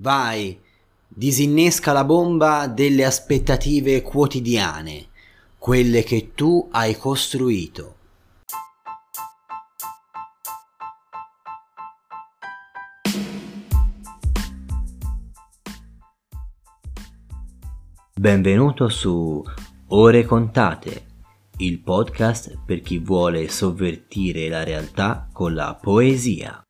Vai, disinnesca la bomba delle aspettative quotidiane, quelle che tu hai costruito. Benvenuto su Ore contate, il podcast per chi vuole sovvertire la realtà con la poesia.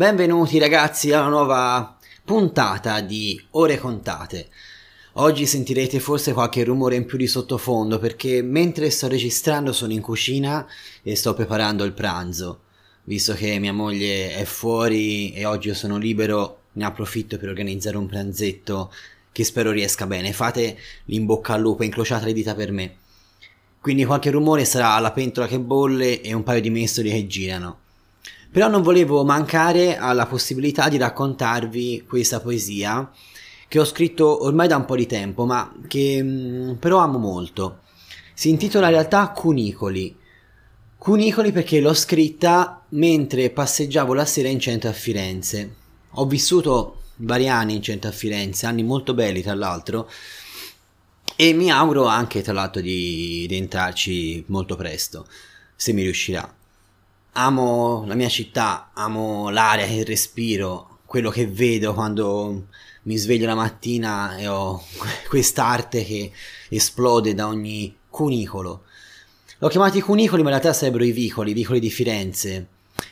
Benvenuti ragazzi alla nuova puntata di Ore contate. Oggi sentirete forse qualche rumore in più di sottofondo perché mentre sto registrando sono in cucina e sto preparando il pranzo. Visto che mia moglie è fuori e oggi sono libero, ne approfitto per organizzare un pranzetto che spero riesca bene. Fate l'in bocca al lupo, incrociate le dita per me. Quindi qualche rumore sarà la pentola che bolle e un paio di mestoli che girano. Però non volevo mancare alla possibilità di raccontarvi questa poesia che ho scritto ormai da un po' di tempo, ma che mm, però amo molto. Si intitola in realtà Cunicoli. Cunicoli perché l'ho scritta mentre passeggiavo la sera in centro a Firenze. Ho vissuto vari anni in centro a Firenze, anni molto belli tra l'altro, e mi auguro anche tra l'altro di rientrarci molto presto, se mi riuscirà. Amo la mia città, amo l'aria che respiro, quello che vedo quando mi sveglio la mattina e ho quest'arte che esplode da ogni cunicolo. L'ho chiamati cunicoli, ma in realtà sarebbero i vicoli, i vicoli di Firenze,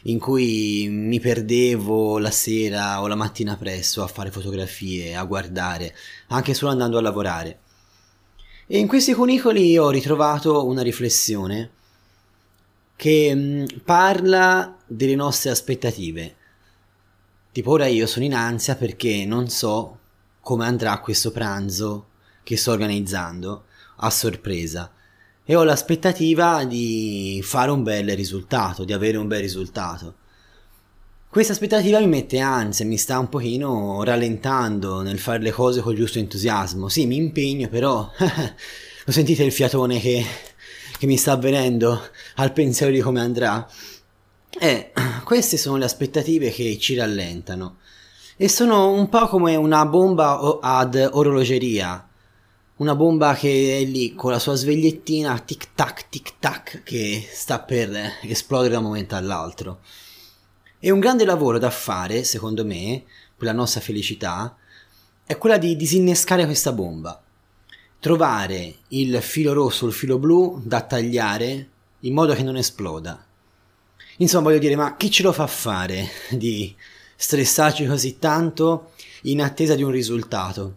in cui mi perdevo la sera o la mattina presto a fare fotografie, a guardare, anche solo andando a lavorare. E in questi cunicoli ho ritrovato una riflessione che mh, mm, parla delle nostre aspettative. Tipo ora io sono in ansia perché non so come andrà questo pranzo che sto organizzando a sorpresa e ho l'aspettativa di fare un bel risultato, di avere un bel risultato. Questa aspettativa mi mette ansia, mi sta un pochino rallentando nel fare le cose con giusto entusiasmo. Sì, mi impegno, però lo sentite il fiatone che che mi sta avvenendo al pensiero di come andrà. E queste sono le aspettative che ci rallentano. E sono un po' come una bomba ad orologeria. Una bomba che è lì con la sua svegliettina tic tac tic tac che sta per esplodere da un momento all'altro. E un grande lavoro da fare, secondo me, per la nostra felicità, è quella di disinnescare questa bomba trovare il filo rosso, il filo blu da tagliare in modo che non esploda. Insomma, voglio dire, ma chi ce lo fa fare di stressarci così tanto in attesa di un risultato?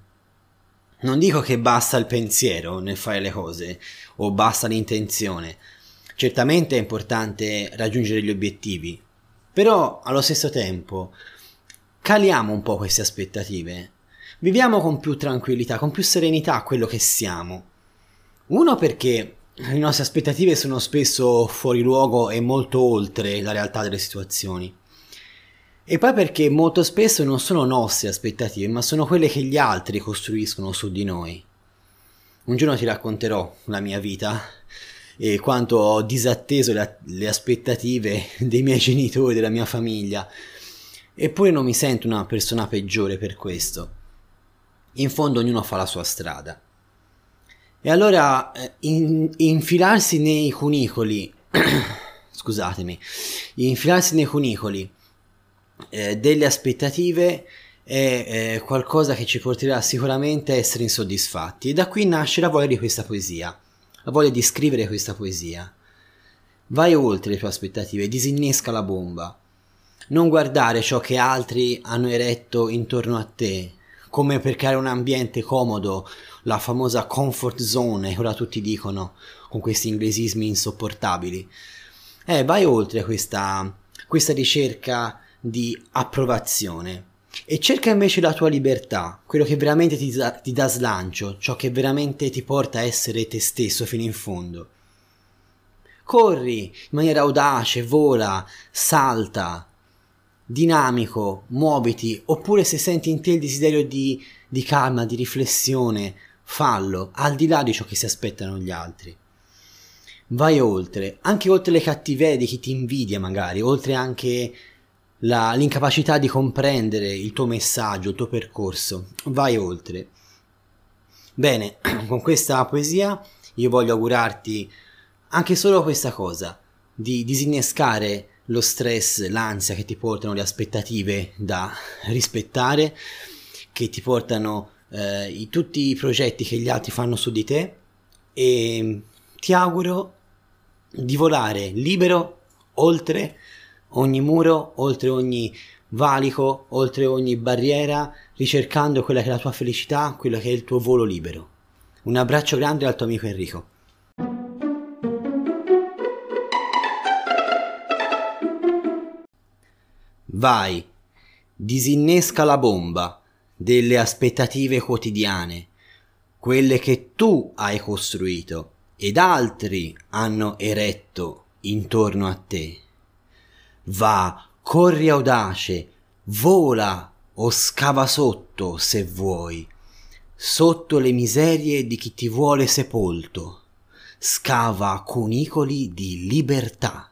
Non dico che basta il pensiero nel fare le cose o basta l'intenzione. Certamente è importante raggiungere gli obiettivi, però allo stesso tempo caliamo un po' queste aspettative viviamo con più tranquillità, con più serenità quello che siamo. Uno perché le nostre aspettative sono spesso fuori luogo e molto oltre la realtà delle situazioni. E poi perché molto spesso non sono nostre aspettative, ma sono quelle che gli altri costruiscono su di noi. Un giorno ti racconterò la mia vita e quanto ho disatteso le, le aspettative dei miei genitori, della mia famiglia. Eppure non mi sento una persona peggiore per questo in fondo ognuno fa la sua strada. E allora eh, in, infilarsi nei cunicoli, scusatemi, infilarsi nei cunicoli eh, delle aspettative è eh, qualcosa che ci porterà sicuramente a essere insoddisfatti e da qui nasce la voglia di questa poesia, la voglia di scrivere questa poesia. Vai oltre le tue aspettative, disinnesca la bomba. Non guardare ciò che altri hanno eretto intorno a te, come per creare un ambiente comodo, la famosa comfort zone ora tutti dicono con questi inglesismi insopportabili. Eh, vai oltre questa, questa ricerca di approvazione e cerca invece la tua libertà, quello che veramente ti dà, ti dà slancio, ciò che veramente ti porta a essere te stesso fino in fondo. Corri in maniera audace, vola, salta, dinamico, muoviti, oppure se senti in te il desiderio di, di calma, di riflessione, fallo, al di là di ciò che si aspettano gli altri. vai oltre, anche oltre le cattiverie di chi ti invidia magari, oltre anche la, l'incapacità di comprendere il tuo messaggio, il tuo percorso, vai oltre. Bene, con questa poesia io voglio augurarti anche solo questa cosa, di disinnescare lo stress, l'ansia che ti portano le aspettative da rispettare, che ti portano eh, i, tutti i progetti che gli altri fanno su di te e ti auguro di volare libero oltre ogni muro, oltre ogni valico, oltre ogni barriera, ricercando quella che è la tua felicità, quello che è il tuo volo libero. Un abbraccio grande al tuo amico Enrico. Vai, disinnesca la bomba delle aspettative quotidiane, quelle che tu hai costruito ed altri hanno eretto intorno a te. Va, corri audace, vola o scava sotto se vuoi, sotto le miserie di chi ti vuole sepolto. Scava cunicoli di libertà.